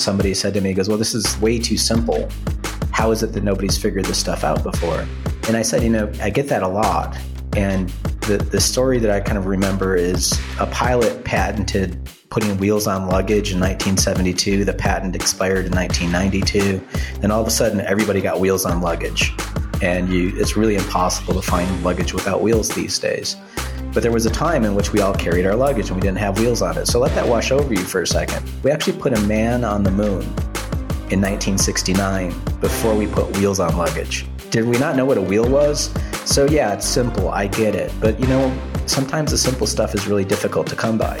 somebody said to me, goes, Well, this is way too simple. How is it that nobody's figured this stuff out before? And I said, You know, I get that a lot. And the, the story that I kind of remember is a pilot patented putting wheels on luggage in 1972. The patent expired in 1992. And all of a sudden, everybody got wheels on luggage. And you, it's really impossible to find luggage without wheels these days. But there was a time in which we all carried our luggage and we didn't have wheels on it. So let that wash over you for a second. We actually put a man on the moon in 1969 before we put wheels on luggage. Did we not know what a wheel was? So, yeah, it's simple. I get it. But, you know, sometimes the simple stuff is really difficult to come by.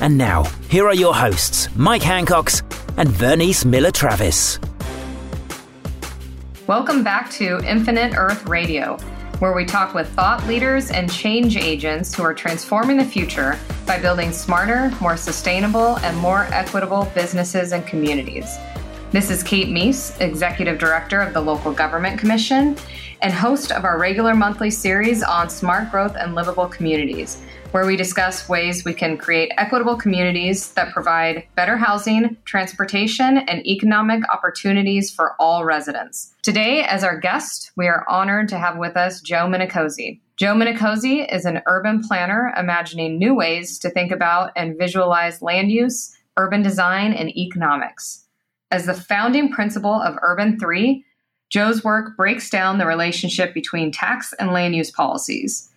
And now, here are your hosts, Mike Hancox and Vernice Miller Travis. Welcome back to Infinite Earth Radio, where we talk with thought leaders and change agents who are transforming the future by building smarter, more sustainable, and more equitable businesses and communities. This is Kate Meis, Executive Director of the Local Government Commission and host of our regular monthly series on smart growth and livable communities where we discuss ways we can create equitable communities that provide better housing, transportation, and economic opportunities for all residents. Today, as our guest, we are honored to have with us Joe Minicozzi. Joe Minicozzi is an urban planner imagining new ways to think about and visualize land use, urban design, and economics. As the founding principal of Urban 3, Joe's work breaks down the relationship between tax and land use policies.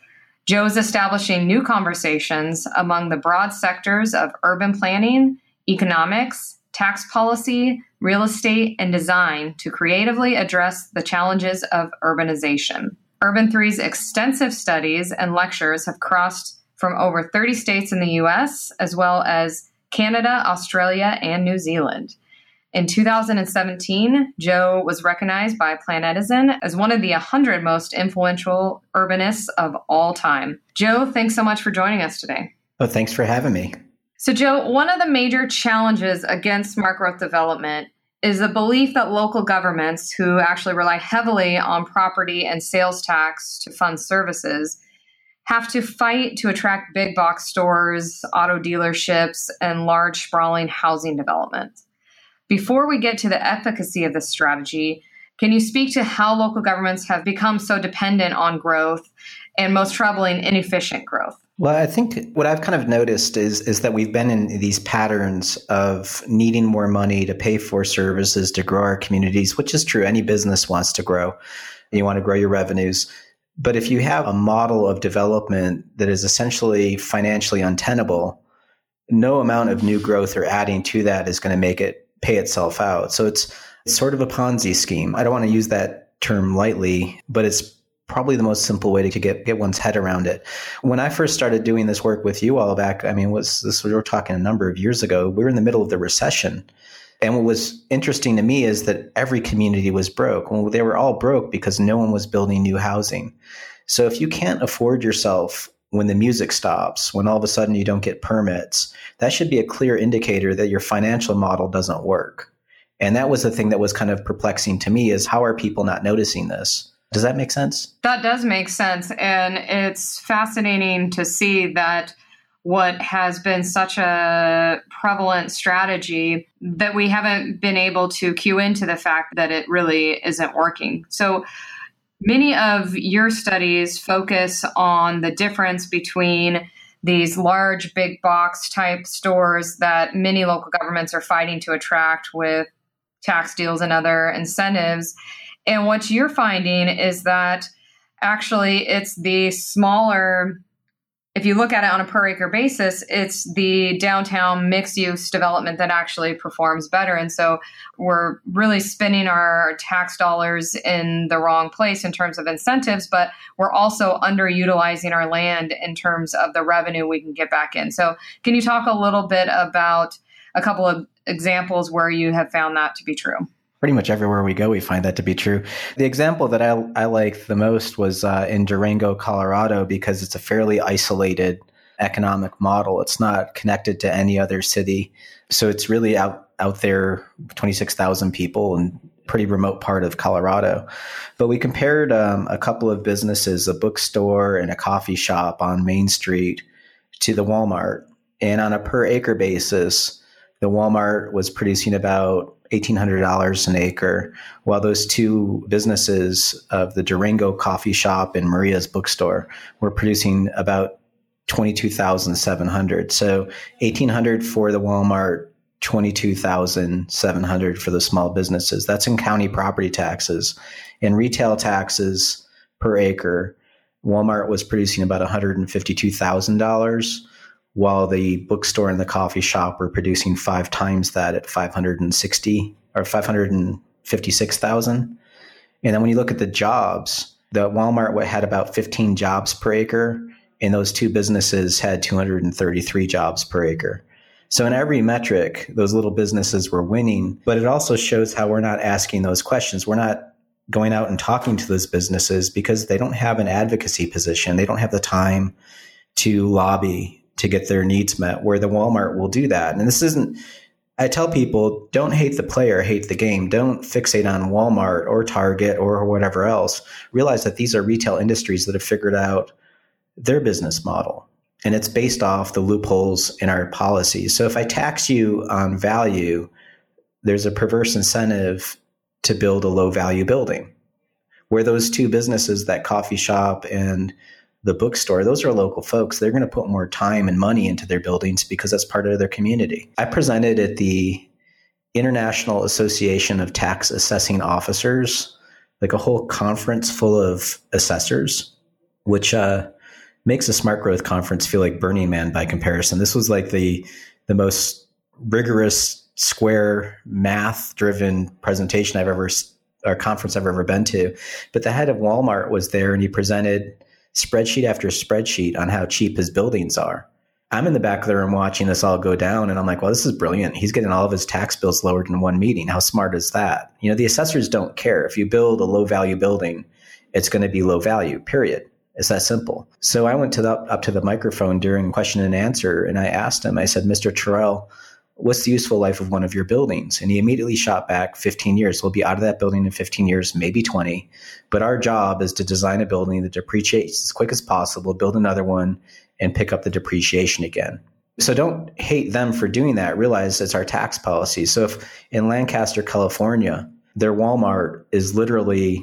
Joe is establishing new conversations among the broad sectors of urban planning, economics, tax policy, real estate, and design to creatively address the challenges of urbanization. Urban 3's extensive studies and lectures have crossed from over 30 states in the US, as well as Canada, Australia, and New Zealand. In 2017, Joe was recognized by Planetizen as one of the 100 most influential urbanists of all time. Joe, thanks so much for joining us today. Oh, thanks for having me. So, Joe, one of the major challenges against smart growth development is the belief that local governments, who actually rely heavily on property and sales tax to fund services, have to fight to attract big box stores, auto dealerships, and large sprawling housing development. Before we get to the efficacy of this strategy, can you speak to how local governments have become so dependent on growth and most troubling, inefficient growth? Well, I think what I've kind of noticed is is that we've been in these patterns of needing more money to pay for services to grow our communities, which is true. Any business wants to grow. You want to grow your revenues. But if you have a model of development that is essentially financially untenable, no amount of new growth or adding to that is going to make it pay itself out. So it's, sort of a Ponzi scheme. I don't want to use that term lightly, but it's probably the most simple way to get get one's head around it. When I first started doing this work with you all back, I mean, was this we were talking a number of years ago. We were in the middle of the recession. And what was interesting to me is that every community was broke. Well, they were all broke because no one was building new housing. So if you can't afford yourself when the music stops, when all of a sudden you don't get permits, that should be a clear indicator that your financial model doesn't work. And that was the thing that was kind of perplexing to me is how are people not noticing this? Does that make sense? That does make sense. And it's fascinating to see that what has been such a prevalent strategy that we haven't been able to cue into the fact that it really isn't working. So, Many of your studies focus on the difference between these large big box type stores that many local governments are fighting to attract with tax deals and other incentives. And what you're finding is that actually it's the smaller if you look at it on a per acre basis, it's the downtown mixed use development that actually performs better. And so we're really spending our tax dollars in the wrong place in terms of incentives, but we're also underutilizing our land in terms of the revenue we can get back in. So, can you talk a little bit about a couple of examples where you have found that to be true? Pretty much everywhere we go, we find that to be true. The example that I, I like the most was uh, in Durango, Colorado, because it's a fairly isolated economic model. It's not connected to any other city. So it's really out, out there, 26,000 people and pretty remote part of Colorado. But we compared um, a couple of businesses, a bookstore and a coffee shop on Main Street to the Walmart. And on a per acre basis, the Walmart was producing about $1,800 an acre, while those two businesses of the Durango coffee shop and Maria's bookstore were producing about 22,700. So 1800 for the Walmart, 22,700 for the small businesses. That's in county property taxes. In retail taxes per acre, Walmart was producing about $152,000 while the bookstore and the coffee shop were producing five times that at 560 or 556,000. And then when you look at the jobs, the Walmart had about 15 jobs per acre, and those two businesses had 233 jobs per acre. So in every metric, those little businesses were winning, but it also shows how we're not asking those questions. We're not going out and talking to those businesses because they don't have an advocacy position. They don't have the time to lobby to get their needs met, where the Walmart will do that. And this isn't, I tell people, don't hate the player, hate the game. Don't fixate on Walmart or Target or whatever else. Realize that these are retail industries that have figured out their business model. And it's based off the loopholes in our policies. So if I tax you on value, there's a perverse incentive to build a low value building. Where those two businesses, that coffee shop and the bookstore, those are local folks. They're going to put more time and money into their buildings because that's part of their community. I presented at the International Association of Tax Assessing Officers, like a whole conference full of assessors, which uh, makes a smart growth conference feel like Burning Man by comparison. This was like the the most rigorous, square, math driven presentation I've ever or conference I've ever been to. But the head of Walmart was there, and he presented spreadsheet after spreadsheet on how cheap his buildings are. I'm in the back of the room watching this all go down, and I'm like, well, this is brilliant. He's getting all of his tax bills lowered in one meeting. How smart is that? You know, the assessors don't care. If you build a low value building, it's going to be low value, period. It's that simple. So I went to the, up to the microphone during question and answer, and I asked him, I said, Mr. Terrell, what's the useful life of one of your buildings? And he immediately shot back 15 years. We'll be out of that building in 15 years, maybe 20. But our job is to design a building that depreciates as quick as possible, build another one, and pick up the depreciation again. So don't hate them for doing that. Realize it's our tax policy. So if in Lancaster, California, their Walmart is literally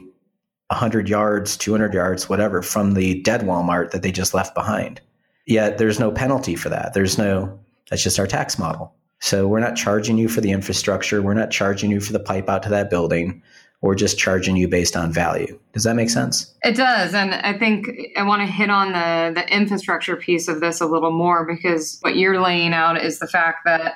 100 yards, 200 yards, whatever, from the dead Walmart that they just left behind. Yet there's no penalty for that. There's no, that's just our tax model. So we're not charging you for the infrastructure. We're not charging you for the pipe out to that building. We're just charging you based on value. Does that make sense? It does. And I think I want to hit on the, the infrastructure piece of this a little more because what you're laying out is the fact that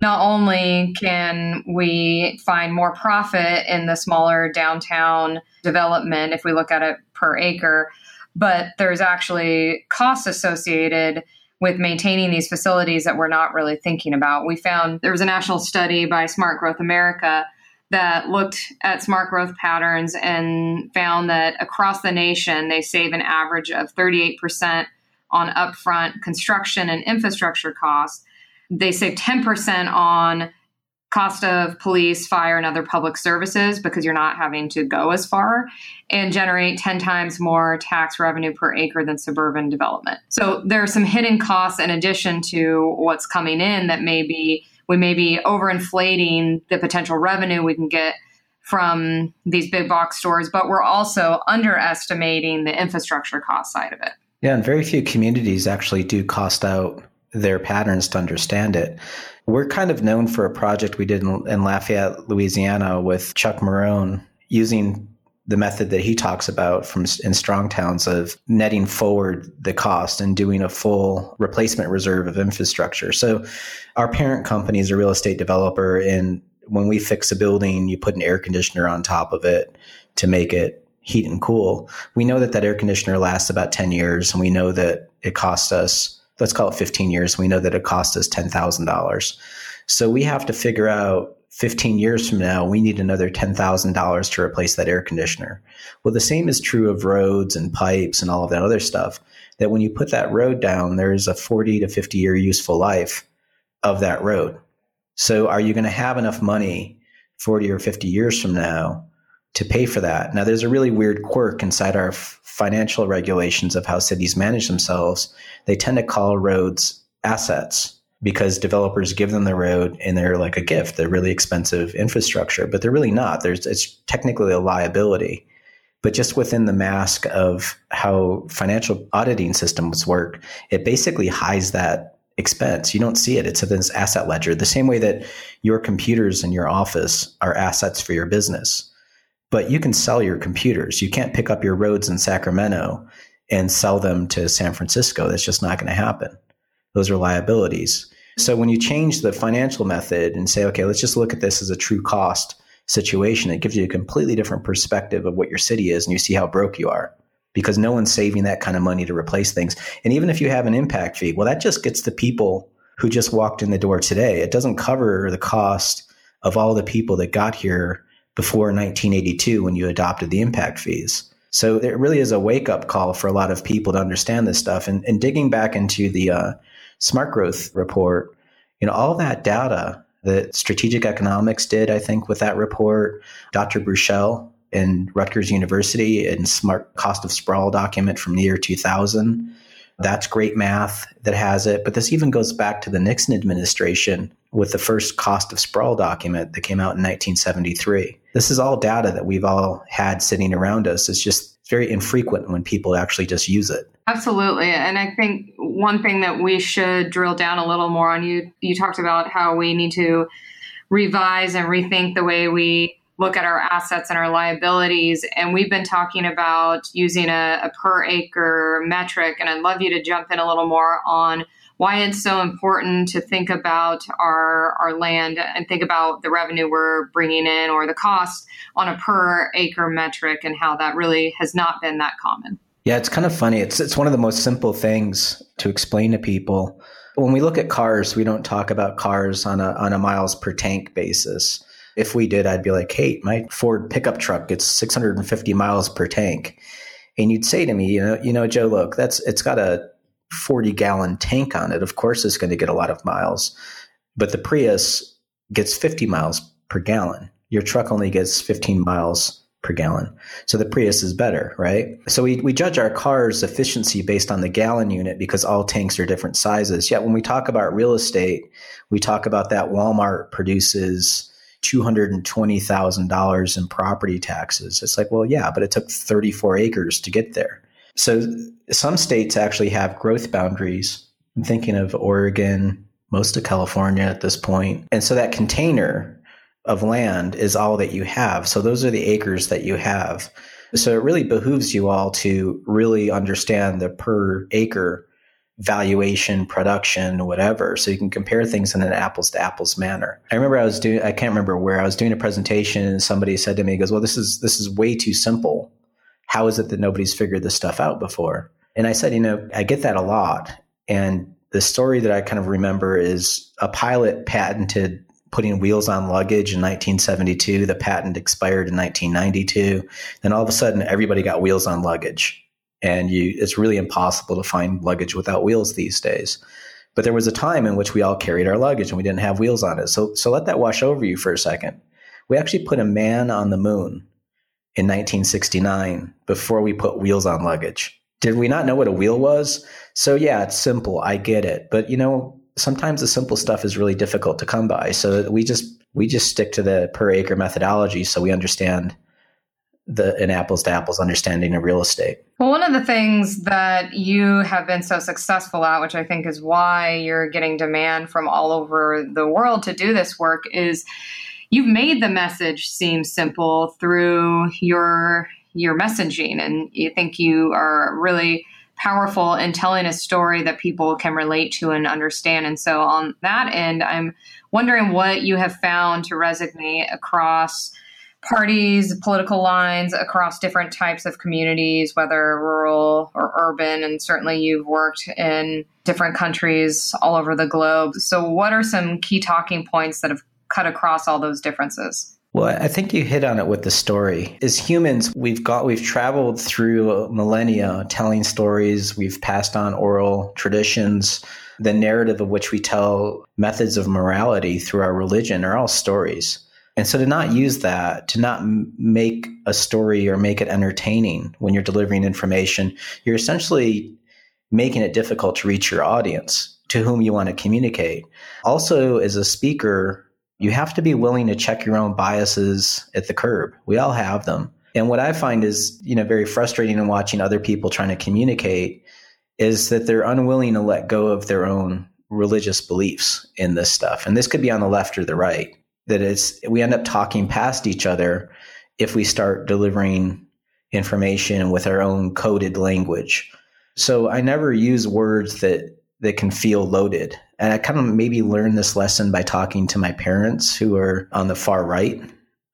not only can we find more profit in the smaller downtown development if we look at it per acre, but there's actually costs associated with maintaining these facilities that we're not really thinking about. We found there was a national study by Smart Growth America that looked at smart growth patterns and found that across the nation, they save an average of 38% on upfront construction and infrastructure costs. They save 10% on cost of police, fire, and other public services because you're not having to go as far and generate 10 times more tax revenue per acre than suburban development. So there are some hidden costs in addition to what's coming in that maybe we may be overinflating the potential revenue we can get from these big box stores, but we're also underestimating the infrastructure cost side of it. Yeah, and very few communities actually do cost out their patterns to understand it. We're kind of known for a project we did in, in Lafayette, Louisiana with Chuck Marohn using the method that he talks about from in strong towns of netting forward the cost and doing a full replacement reserve of infrastructure. So our parent company is a real estate developer and when we fix a building, you put an air conditioner on top of it to make it heat and cool. We know that that air conditioner lasts about 10 years and we know that it costs us let's call it 15 years. We know that it cost us $10,000. So we have to figure out 15 years from now, we need another $10,000 to replace that air conditioner. Well, the same is true of roads and pipes and all of that other stuff. That when you put that road down, there's a 40 to 50 year useful life of that road. So are you going to have enough money 40 or 50 years from now to pay for that? Now, there's a really weird quirk inside our f- financial regulations of how cities manage themselves. They tend to call roads assets because developers give them the road and they're like a gift. They're really expensive infrastructure, but they're really not. There's it's technically a liability. But just within the mask of how financial auditing systems work, it basically hides that expense. You don't see it. It's in this asset ledger, the same way that your computers in your office are assets for your business. But you can sell your computers. You can't pick up your roads in Sacramento and sell them to San Francisco. That's just not going to happen. Those are liabilities. So when you change the financial method and say, okay, let's just look at this as a true cost situation, it gives you a completely different perspective of what your city is and you see how broke you are because no one's saving that kind of money to replace things. And even if you have an impact fee, well, that just gets the people who just walked in the door today. It doesn't cover the cost of all the people that got here before 1982 when you adopted the impact fees. So it really is a wake up call for a lot of people to understand this stuff. And, and digging back into the uh, smart growth report, you know, all that data that strategic economics did, I think, with that report, Dr. Burchell in Rutgers University and smart cost of sprawl document from the year 2000. That's great math that has it. But this even goes back to the Nixon administration with the first cost of sprawl document that came out in 1973. This is all data that we've all had sitting around us. It's just very infrequent when people actually just use it. Absolutely. And I think one thing that we should drill down a little more on you you talked about how we need to revise and rethink the way we look at our assets and our liabilities. And we've been talking about using a, a per acre metric. And I'd love you to jump in a little more on why it's so important to think about our, our land and think about the revenue we're bringing in or the cost on a per acre metric and how that really has not been that common. Yeah, it's kind of funny. It's it's one of the most simple things to explain to people. When we look at cars, we don't talk about cars on a on a miles per tank basis. If we did, I'd be like, "Hey, my Ford pickup truck gets 650 miles per tank." And you'd say to me, "You know, you know, Joe, look, that's it's got a 40 gallon tank on it. Of course, it's going to get a lot of miles. But the Prius gets 50 miles per gallon. Your truck only gets 15 miles per gallon. So the Prius is better, right? So we, we judge our car's efficiency based on the gallon unit because all tanks are different sizes. Yet when we talk about real estate, we talk about that Walmart produces $220,000 in property taxes. It's like, well, yeah, but it took 34 acres to get there. So some states actually have growth boundaries. I'm thinking of Oregon, most of California at this point. And so that container of land is all that you have. So those are the acres that you have. So it really behooves you all to really understand the per acre valuation, production, whatever. So you can compare things in an apples to apples manner. I remember I was doing, I can't remember where I was doing a presentation and somebody said to me, goes, well, this is, this is way too simple. How is it that nobody's figured this stuff out before? And I said, you know, I get that a lot. And the story that I kind of remember is a pilot patented putting wheels on luggage in 1972. The patent expired in 1992. Then all of a sudden, everybody got wheels on luggage. And you, it's really impossible to find luggage without wheels these days. But there was a time in which we all carried our luggage and we didn't have wheels on it. So, so let that wash over you for a second. We actually put a man on the moon in 1969 before we put wheels on luggage. Did we not know what a wheel was? So yeah, it's simple. I get it. But you know, sometimes the simple stuff is really difficult to come by. So we just we just stick to the per acre methodology so we understand the an apples to apples understanding of real estate. Well, one of the things that you have been so successful at, which I think is why you're getting demand from all over the world to do this work, is you've made the message seem simple through your your messaging and you think you are really powerful in telling a story that people can relate to and understand. And so on that end, I'm wondering what you have found to resonate across parties, political lines across different types of communities, whether rural or urban. And certainly you've worked in different countries all over the globe. So, what are some key talking points that have cut across all those differences? Well, I think you hit on it with the story. As humans, we've got we've traveled through millennia telling stories, we've passed on oral traditions, the narrative of which we tell methods of morality through our religion are all stories. And so to not use that, to not make a story or make it entertaining when you're delivering information, you're essentially making it difficult to reach your audience to whom you want to communicate. Also, as a speaker, you have to be willing to check your own biases at the curb. We all have them. And what I find is, you know, very frustrating in watching other people trying to communicate is that they're unwilling to let go of their own religious beliefs in this stuff. And this could be on the left or the right. That it's we end up talking past each other if we start delivering information with our own coded language. So I never use words that that can feel loaded. And I kind of maybe learned this lesson by talking to my parents who are on the far right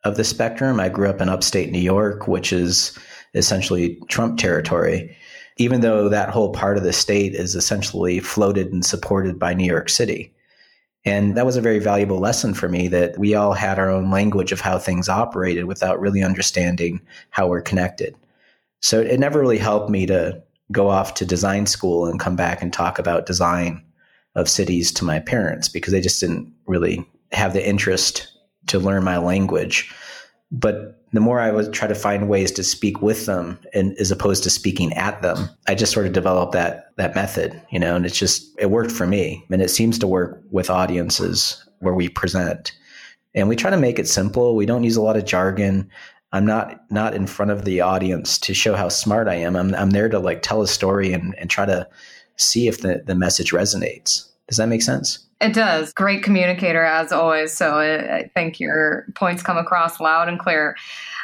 of the spectrum. I grew up in upstate New York, which is essentially Trump territory, even though that whole part of the state is essentially floated and supported by New York City. And that was a very valuable lesson for me that we all had our own language of how things operated without really understanding how we're connected. So it never really helped me to go off to design school and come back and talk about design of cities to my parents because they just didn't really have the interest to learn my language. But the more I would try to find ways to speak with them and as opposed to speaking at them, I just sort of developed that that method, you know, and it's just it worked for me. And it seems to work with audiences where we present. And we try to make it simple. We don't use a lot of jargon. I'm not not in front of the audience to show how smart I am. I'm I'm there to like tell a story and, and try to see if the, the message resonates. Does that make sense? It does. Great communicator as always. So uh, I think your points come across loud and clear.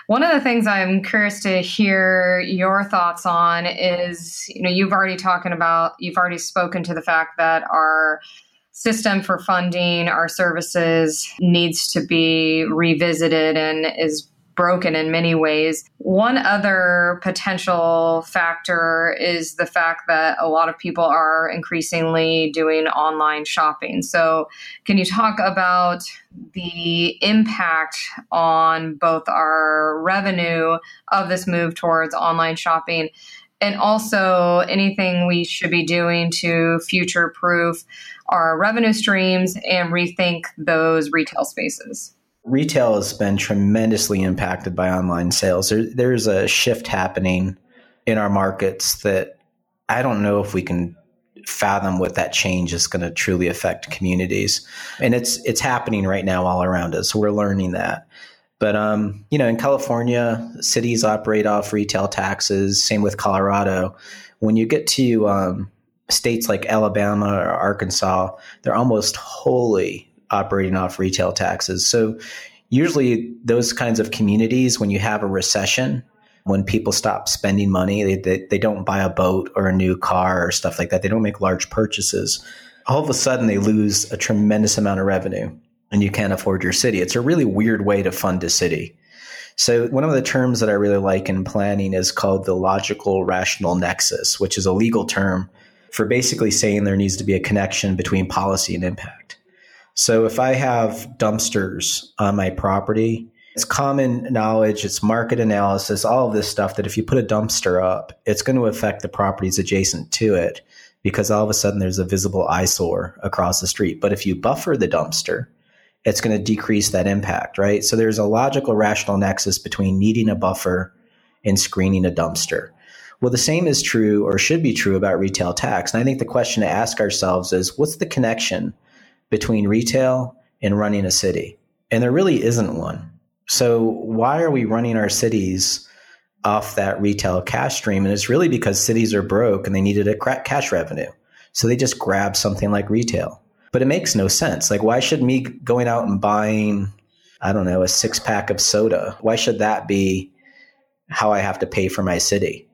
One of the things I'm curious to hear your thoughts on is, you know, you've already talking about, you've already spoken to the fact that our system for funding our services needs to be revisited and is broken in many ways. One other potential factor is the fact that a lot of people are increasingly doing online shopping. So, can you talk about the impact on both our revenue of this move towards online shopping? And also, anything we should be doing to future proof our revenue streams and rethink those retail spaces retail has been tremendously impacted by online sales. There, there's a shift happening in our markets that I don't know if we can fathom what that change is going to truly affect communities. And it's it's happening right now all around us. So we're learning that. But um, you know, in California, cities operate off retail taxes. Same with Colorado. When you get to um, states like Alabama or Arkansas, they're almost wholly operating off retail taxes. So usually those kinds of communities, when you have a recession, when people stop spending money, they, they, they don't buy a boat or a new car or stuff like that. They don't make large purchases. All of a sudden, they lose a tremendous amount of revenue and you can't afford your city. It's a really weird way to fund a city. So, one of the terms that I really like in planning is called the logical rational nexus, which is a legal term for basically saying there needs to be a connection between policy and impact. So if I have dumpsters on my property, it's common knowledge, it's market analysis, all of this stuff that if you put a dumpster up, it's going to affect the properties adjacent to it because all of a sudden there's a visible eyesore across the street. But if you buffer the dumpster, it's going to decrease that impact, right? So there's a logical, rational nexus between needing a buffer and screening a dumpster. Well, the same is true or should be true about retail tax. And I think the question to ask ourselves is what's the connection between retail and running a city. And there really isn't one. So why are we running our cities off that retail cash stream? And it's really because cities are broke and they needed a cash revenue. So they just grab something like retail. But it makes no sense. Like, why should me going out and buying, I don't know, a six pack of soda, why should that be how I have to pay for my city.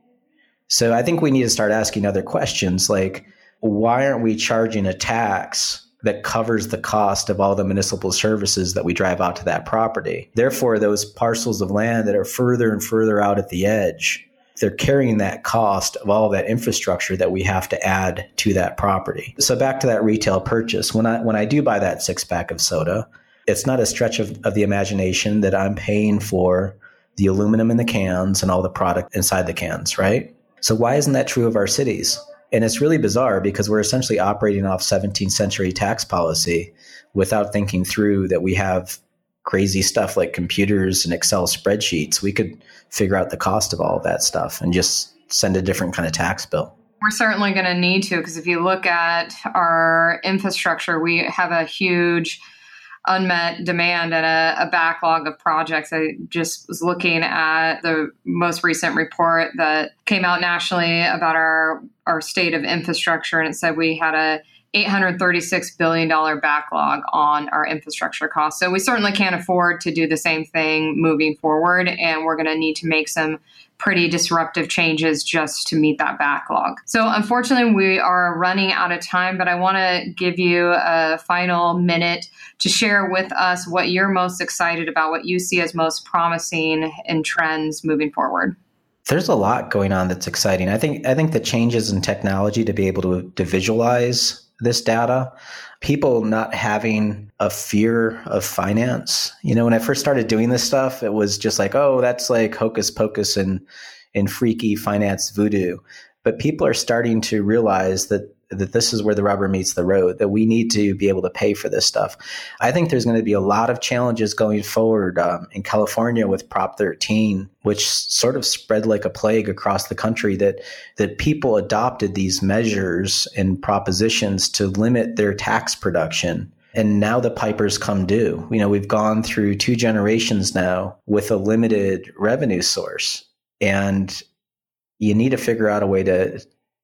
So I think we need to start asking other questions like, why aren't we charging a tax that covers the cost of all the municipal services that we drive out to that property? Therefore, those parcels of land that are further and further out at the edge, they're carrying that cost of all that infrastructure that we have to add to that property. So back to that retail purchase. When I when I do buy that six pack of soda, it's not a stretch of, of the imagination that I'm paying for the aluminum in the cans and all the product inside the cans, right? So why isn't that true of our cities? And it's really bizarre because we're essentially operating off 17th century tax policy without thinking through that we have crazy stuff like computers and Excel spreadsheets. We could figure out the cost of all of that stuff and just send a different kind of tax bill. We're certainly going to need to because if you look at our infrastructure, we have a huge unmet demand and a, a, backlog of projects. I just was looking at the most recent report that came out nationally about our our state of infrastructure, and it said we had a $836 billion backlog on our infrastructure costs. So we certainly can't afford to do the same thing moving forward, and we're going to need to make some pretty disruptive changes just to meet that backlog. So, unfortunately, we are running out of time, but I want to give you a final minute to share with us what you're most excited about, what you see as most promising in trends moving forward. There's a lot going on that's exciting. I think I think the changes in technology to be able to, to visualize this data, people not having a fear of finance. You know, when I first started doing this stuff, it was just like, oh, that's like hocus pocus and and freaky finance voodoo. But people are starting to realize that that this is where the rubber meets the road, that we need to be able to pay for this stuff. I think there's going to be a lot of challenges going forward um, in California with Prop 13, which sort of spread like a plague across the country. That that people adopted these measures and propositions to limit their tax production. And now the pipers come due. You know, we've gone through two generations now with a limited revenue source. And you need to figure out a way to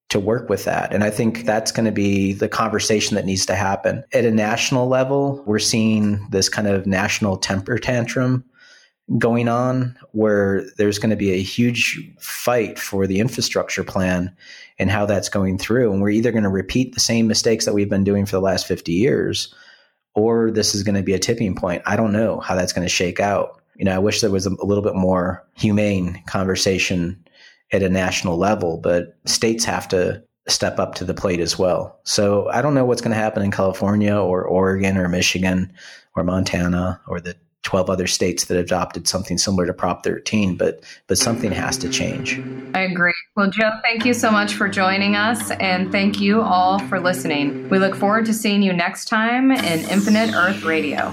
to work with that. And I think that's going to be the conversation that needs to happen. At a national level, we're seeing this kind of national temper tantrum going on where there's going to be a huge fight for the infrastructure plan and how that's going through. And we're either going to repeat the same mistakes that we've been doing for the last 50 years or this is going to be a tipping point. I don't know how that's going to shake out. You know, I wish there was a, little bit more humane conversation at a national level, but states have to step up to the plate as well. So I don't know what's going to happen in California or Oregon or Michigan or Montana or the 12 other states that adopted something similar to Prop 13, but but something has to change. I agree. Well, Joe, thank you so much for joining us and thank you all for listening. We look forward to seeing you next time in Infinite Earth Radio.